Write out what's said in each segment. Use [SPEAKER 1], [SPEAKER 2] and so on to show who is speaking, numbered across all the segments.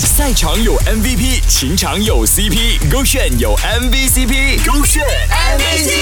[SPEAKER 1] 赛场有 MVP，情场有 CP，勾选有 MVP，勾选 MVP，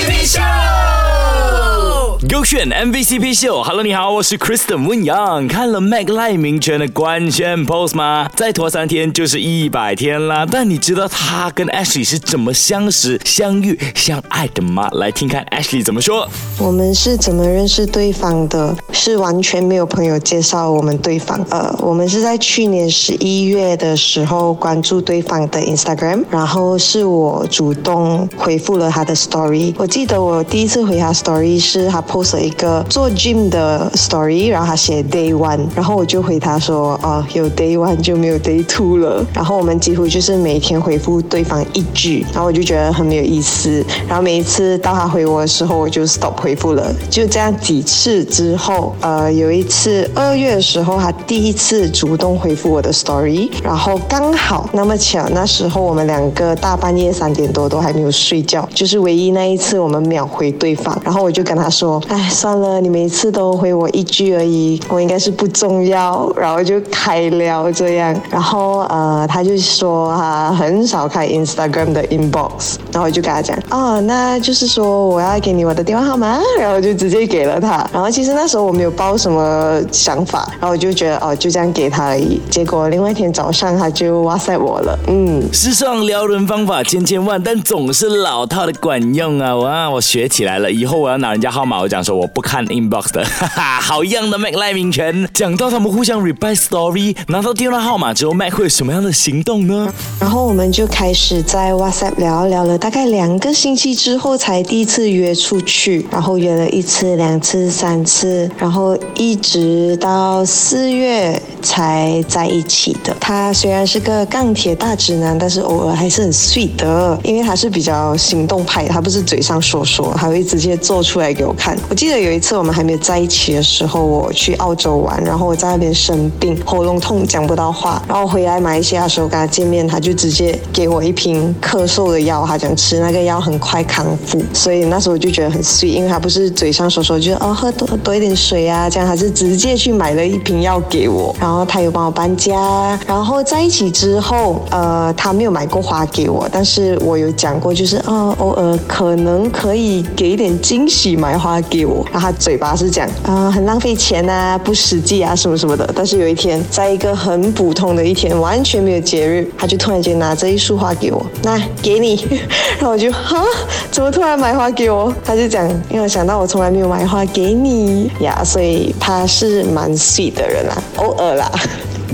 [SPEAKER 1] 选 MVCp 秀。Hello，你好，我是 Kristen 温阳。看了 Mac 赖明权的官宣 post 吗？再拖三天就是一百天啦。但你知道他跟 Ashley 是怎么相识、相遇、相爱的吗？来听看 Ashley 怎么说。
[SPEAKER 2] 我们是怎么认识对方的？是完全没有朋友介绍我们对方。呃，我们是在去年十一月的时候关注对方的 Instagram，然后是我主动回复了他的 story。我记得我第一次回他 story 是他 post 一个做 gym 的 story，然后他写 day one，然后我就回他说，哦，有 day one 就没有 day two 了。然后我们几乎就是每天回复对方一句，然后我就觉得很没有意思。然后每一次到他回我的时候，我就 stop 回复了。就这样几次之后，呃，有一次二月的时候，他第一次主动回复我的 story，然后刚好那么巧，那时候我们两个大半夜三点多都还没有睡觉，就是唯一那一次我们秒回对方。然后我就跟他说，哎，算了，你每次都回我一句而已，我应该是不重要。然后就开聊这样，然后呃，他就说他很少开 Instagram 的 inbox，然后我就跟他讲，哦，那就是说我要给你我的电话号码，然后就直接给了他。然后其实那时候我没有抱什么想法，然后我就觉得哦，就这样给他而已。结果另外一天早上他就哇塞我了，嗯，
[SPEAKER 1] 世上撩人方法千千万，但总是老套的管用啊！哇，我学起来了，以后我要拿人家号码，我讲说我不看 inbox 的，哈哈，好样的，Mac 赖明权。讲到他们互相 reply story，拿到电话号码之后，Mac 会有什么样的行动呢？
[SPEAKER 2] 然后我们就开始在 WhatsApp 聊聊了，大概两个星期之后才第一次约出去，然后约了一次、两次、三次，然后一直到四月才在一起的。他虽然是个钢铁大直男，但是偶尔还是很 sweet 的，因为他是比较行动派，他不是嘴上说说，他会直接做出来给我看。我记得有一次我们还没有在一起的时候，我去澳洲玩，然后我在那边生病，喉咙痛，讲不到话，然后回来马来西亚的时候跟他见面，他就直接给我一瓶咳嗽的药，他讲吃那个药很快康复，所以那时候我就觉得很 sweet，因为他不是嘴上说说，就是哦喝多多一点水啊，这样他是直接去买了一瓶药给我，然后他有帮我搬家，然后在一起之后，呃，他没有买过花给我，但是我有讲过，就是哦偶尔可能可以给一点惊喜买花给我，然后他嘴巴是讲啊、很浪费钱啊，不实际啊什么什么的，但是有一天在一个很普通的一天，完全没有节日，他就突然间拿着一束花给我，那给你，然后我就哈，怎么突然买花给我？他就讲，因为想到我从来没有买花给你呀，所以他是蛮 sweet 的人啦，偶尔啦。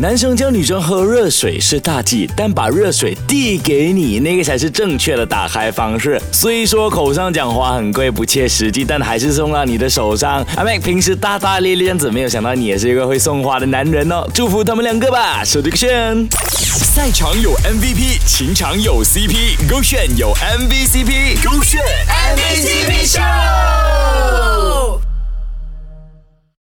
[SPEAKER 1] 男生教女生喝热水是大忌，但把热水递给你，那个才是正确的打开方式。虽说口上讲花很贵，不切实际，但还是送到你的手上。阿 Mac 平时大大咧咧样子，没有想到你也是一个会送花的男人哦。祝福他们两个吧，手这个炫。赛场有 MVP，情场有 CP，勾选有 MVCp，勾选 MVCp 秀。